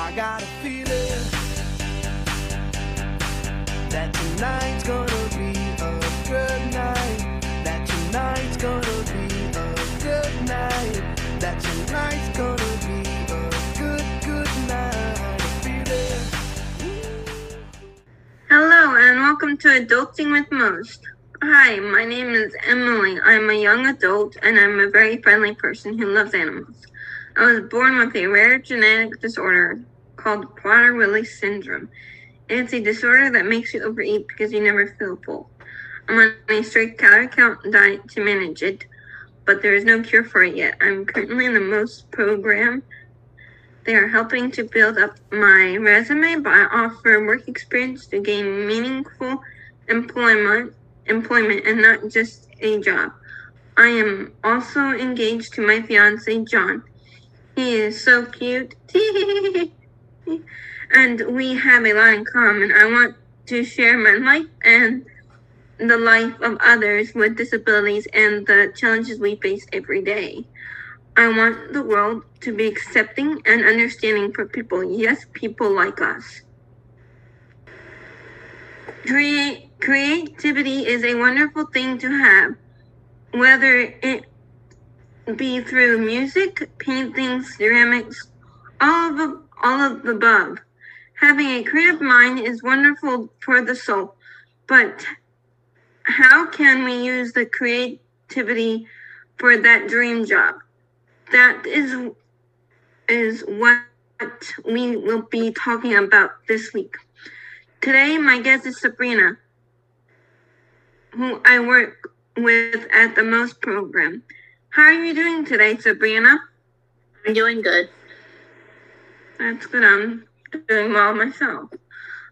I got a feeling that tonight's gonna be a good night. That tonight's gonna be a good night. That tonight's gonna be a good, good night. Hello and welcome to Adulting with Most. Hi, my name is Emily. I'm a young adult and I'm a very friendly person who loves animals. I was born with a rare genetic disorder called Prader-Willi syndrome. It's a disorder that makes you overeat because you never feel full. I'm on a strict calorie count diet to manage it, but there is no cure for it yet. I'm currently in the Most program. They are helping to build up my resume, but I offer work experience to gain meaningful employment employment and not just a job. I am also engaged to my fiance John. He is so cute. and we have a lot in common. I want to share my life and the life of others with disabilities and the challenges we face every day. I want the world to be accepting and understanding for people. Yes, people like us. Creativity is a wonderful thing to have, whether it be through music, paintings, ceramics, all of all of the above. Having a creative mind is wonderful for the soul, but how can we use the creativity for that dream job? That is is what we will be talking about this week. Today, my guest is Sabrina, who I work with at the Most program. How are you doing today, Sabrina? I'm doing good. That's good. I'm doing well myself.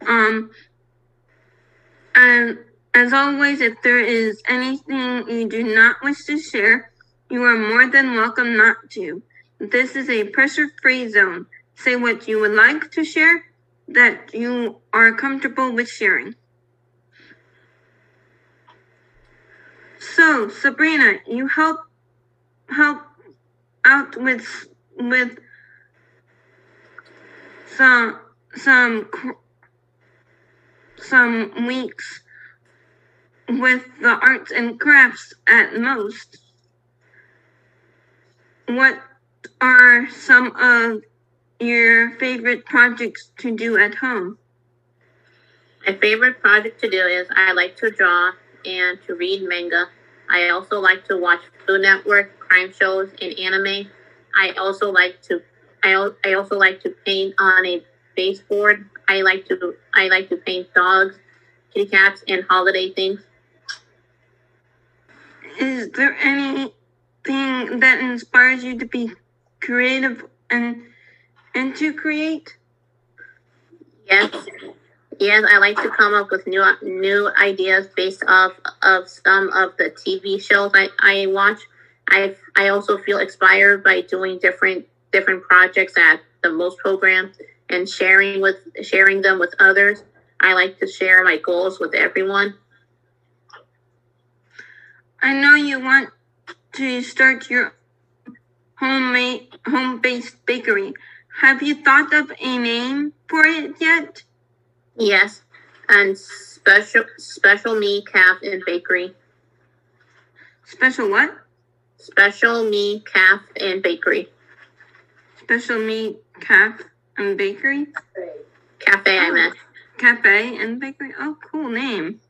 Um, and as always, if there is anything you do not wish to share, you are more than welcome not to. This is a pressure free zone. Say what you would like to share that you are comfortable with sharing. So, Sabrina, you help help out with with some some some weeks with the arts and crafts at most. What are some of your favorite projects to do at home? My favorite project to do is I like to draw and to read manga. I also like to watch Food Network, crime shows, and anime. I also like to I, I also like to paint on a baseboard. I like to I like to paint dogs, kitty cats, and holiday things. Is there anything that inspires you to be creative and and to create? Yes, yes. I like to come up with new new ideas based off of some of the TV shows I, I watch. I I also feel inspired by doing different different projects at the most program and sharing with sharing them with others. I like to share my goals with everyone. I know you want to start your homemade home-based bakery. Have you thought of a name for it yet? Yes, and special special me calf and bakery. Special what? Special me calf and bakery. Special meat calf and bakery? Cafe, I meant. Cafe and bakery. Oh, cool name.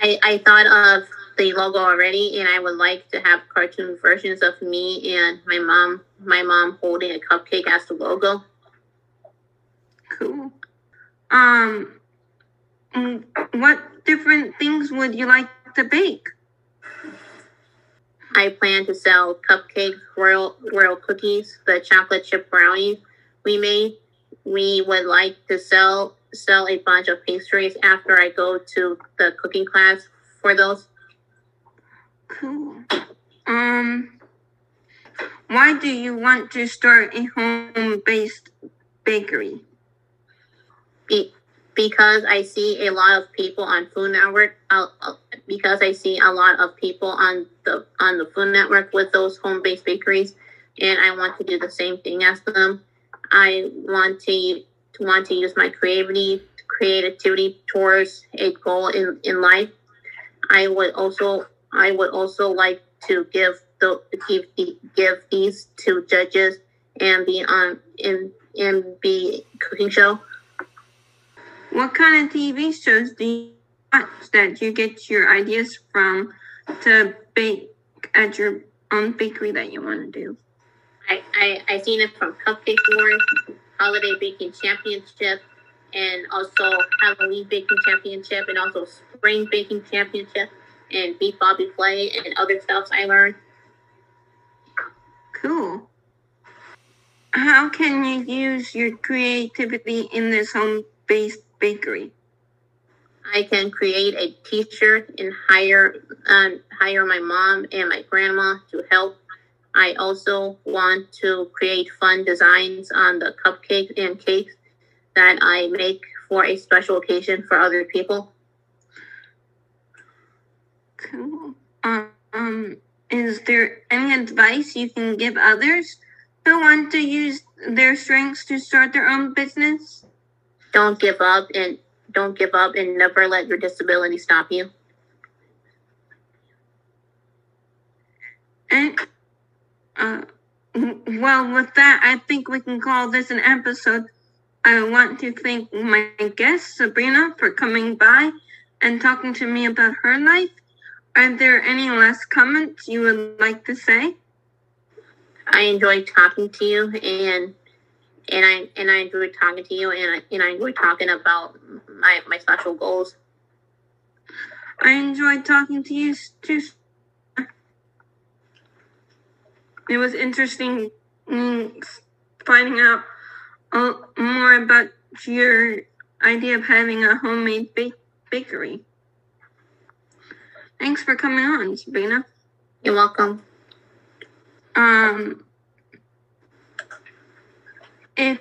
I, I thought of the logo already, and I would like to have cartoon versions of me and my mom, my mom holding a cupcake as the logo. Cool. Um, mm, what different things would you like to bake? I plan to sell cupcakes, royal royal cookies, the chocolate chip brownies we made. We would like to sell sell a bunch of pastries after I go to the cooking class for those. Cool. Um, why do you want to start a home-based bakery? Be, because I see a lot of people on Food Network. Uh, uh, because I see a lot of people on the on the Food Network with those home-based bakeries, and I want to do the same thing as them. I want to to want to use my creativity creativity towards a goal in, in life. I would also I would also like to give the give give these to judges and be on in in be cooking show. What kind of TV shows do you watch that you get your ideas from to bake at your own bakery that you want to do? I, I, I seen it from Cupcake Wars, Holiday Baking Championship, and also Halloween Baking Championship, and also Spring Baking Championship, and Beat Bobby Flay, and other stuff I learned. Cool. How can you use your creativity in this home based bakery? I can create a T-shirt and hire um, hire my mom and my grandma to help. I also want to create fun designs on the cupcakes and cakes that I make for a special occasion for other people. Cool. Um, is there any advice you can give others who want to use their strengths to start their own business? Don't give up and don't give up and never let your disability stop you. And uh, well, with that, I think we can call this an episode. I want to thank my guest, Sabrina, for coming by and talking to me about her life. Are there any last comments you would like to say? I enjoyed talking to you and and I and I enjoyed talking to you and I, and I enjoyed talking about my my special goals. I enjoyed talking to you too. It was interesting mm, finding out more about your idea of having a homemade ba- bakery. Thanks for coming on, Sabrina. You're welcome. Um, if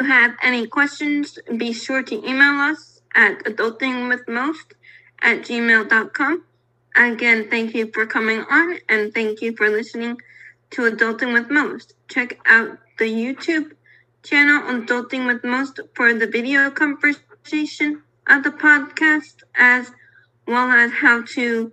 you have any questions, be sure to email us at adultingwithmost at gmail.com. Again, thank you for coming on and thank you for listening to Adulting with Most. Check out the YouTube channel Adulting with Most for the video conversation of the podcast as well as how to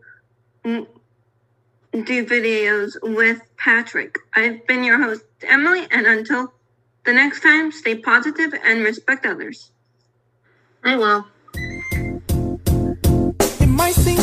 do videos with Patrick. I've been your host, Emily, and until the next time, stay positive and respect others. I will. It might seem